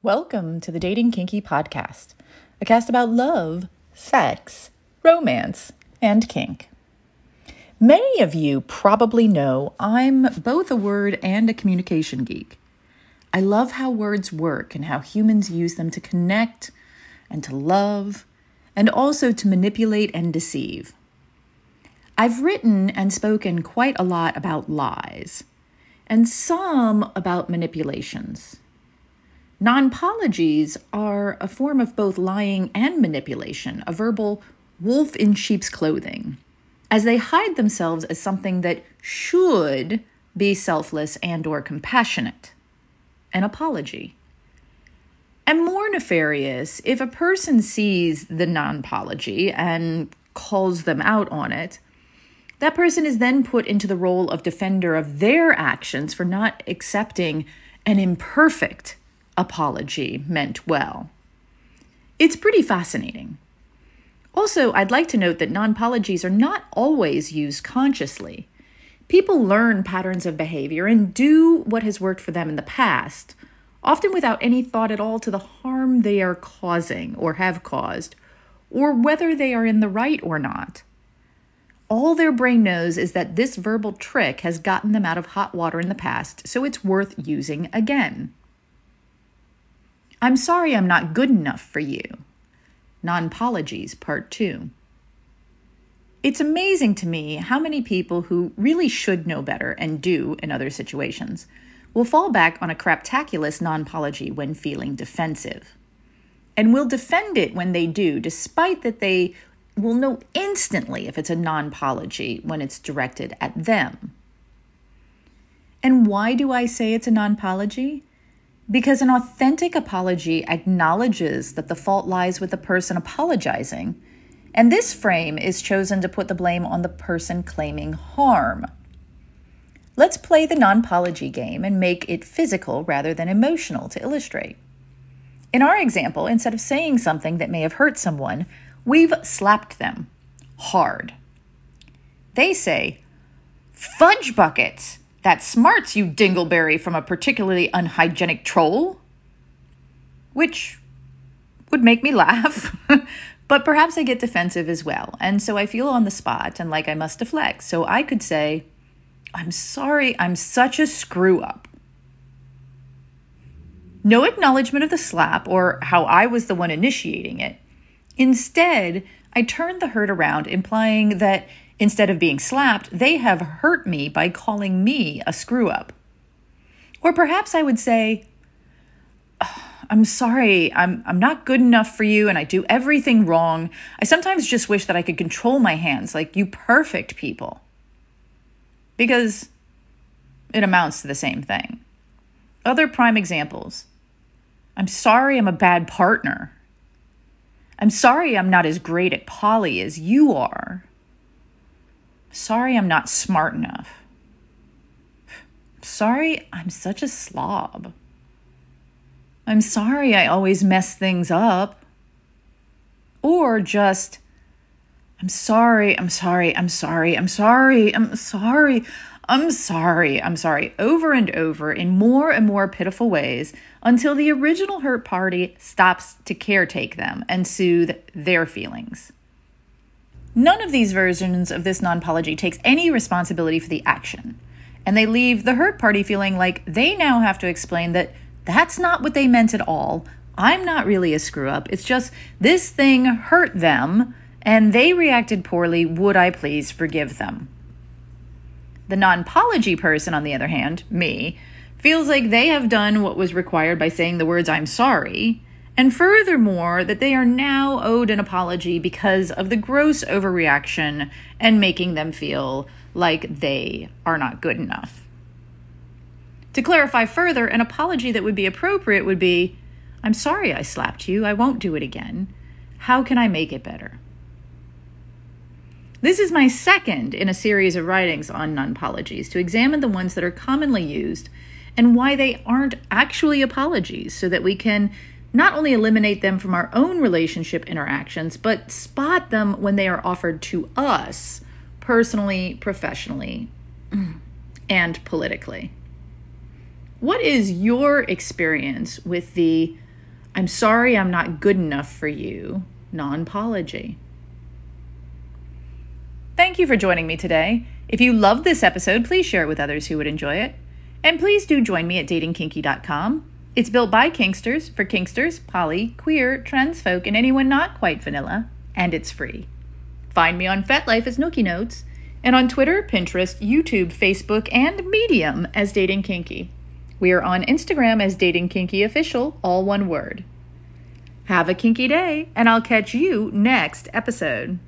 Welcome to the Dating Kinky Podcast, a cast about love, sex, romance, and kink. Many of you probably know I'm both a word and a communication geek. I love how words work and how humans use them to connect and to love and also to manipulate and deceive. I've written and spoken quite a lot about lies and some about manipulations. Nonpologies are a form of both lying and manipulation, a verbal wolf in sheep's clothing, as they hide themselves as something that should be selfless and or compassionate. An apology. And more nefarious, if a person sees the nonpology and calls them out on it, that person is then put into the role of defender of their actions for not accepting an imperfect apology meant well. It's pretty fascinating. Also, I'd like to note that nonpologies are not always used consciously. People learn patterns of behavior and do what has worked for them in the past, often without any thought at all to the harm they are causing or have caused, or whether they are in the right or not. All their brain knows is that this verbal trick has gotten them out of hot water in the past, so it's worth using again. I'm sorry I'm not good enough for you. Nonpologies, Part 2. It's amazing to me how many people who really should know better and do in other situations will fall back on a craptaculous nonpology when feeling defensive. And will defend it when they do, despite that they will know instantly if it's a nonpology when it's directed at them. And why do I say it's a nonpology? Because an authentic apology acknowledges that the fault lies with the person apologizing, and this frame is chosen to put the blame on the person claiming harm. Let's play the nonpology game and make it physical rather than emotional to illustrate. In our example, instead of saying something that may have hurt someone, we've slapped them hard. They say, Fudge buckets! That smarts you dingleberry from a particularly unhygienic troll. Which would make me laugh, but perhaps I get defensive as well. And so I feel on the spot and like I must deflect. So I could say, I'm sorry, I'm such a screw up. No acknowledgement of the slap or how I was the one initiating it. Instead, I turned the hurt around, implying that Instead of being slapped, they have hurt me by calling me a screw up. Or perhaps I would say, I'm sorry, I'm, I'm not good enough for you and I do everything wrong. I sometimes just wish that I could control my hands like you perfect people. Because it amounts to the same thing. Other prime examples I'm sorry I'm a bad partner. I'm sorry I'm not as great at poly as you are. Sorry, I'm not smart enough. Sorry, I'm such a slob. I'm sorry I always mess things up. Or just, I'm sorry, I'm sorry, I'm sorry, I'm sorry, I'm sorry, I'm sorry, I'm sorry, over and over in more and more pitiful ways until the original hurt party stops to caretake them and soothe their feelings. None of these versions of this nonpology takes any responsibility for the action, and they leave the hurt party feeling like they now have to explain that that's not what they meant at all. I'm not really a screw up. It's just this thing hurt them and they reacted poorly. Would I please forgive them? The nonpology person, on the other hand, me, feels like they have done what was required by saying the words I'm sorry and furthermore, that they are now owed an apology because of the gross overreaction and making them feel like they are not good enough. To clarify further, an apology that would be appropriate would be I'm sorry I slapped you. I won't do it again. How can I make it better? This is my second in a series of writings on nonpologies to examine the ones that are commonly used and why they aren't actually apologies so that we can not only eliminate them from our own relationship interactions, but spot them when they are offered to us personally, professionally, and politically. What is your experience with the I'm sorry I'm not good enough for you, non apology. Thank you for joining me today. If you loved this episode, please share it with others who would enjoy it. And please do join me at datingkinky.com. It's built by Kinksters for Kinksters, poly, queer, trans folk, and anyone not quite vanilla, and it's free. Find me on FetLife as Nookie Notes, and on Twitter, Pinterest, YouTube, Facebook, and Medium as Dating Kinky. We are on Instagram as Dating Kinky Official, all one word. Have a kinky day, and I'll catch you next episode.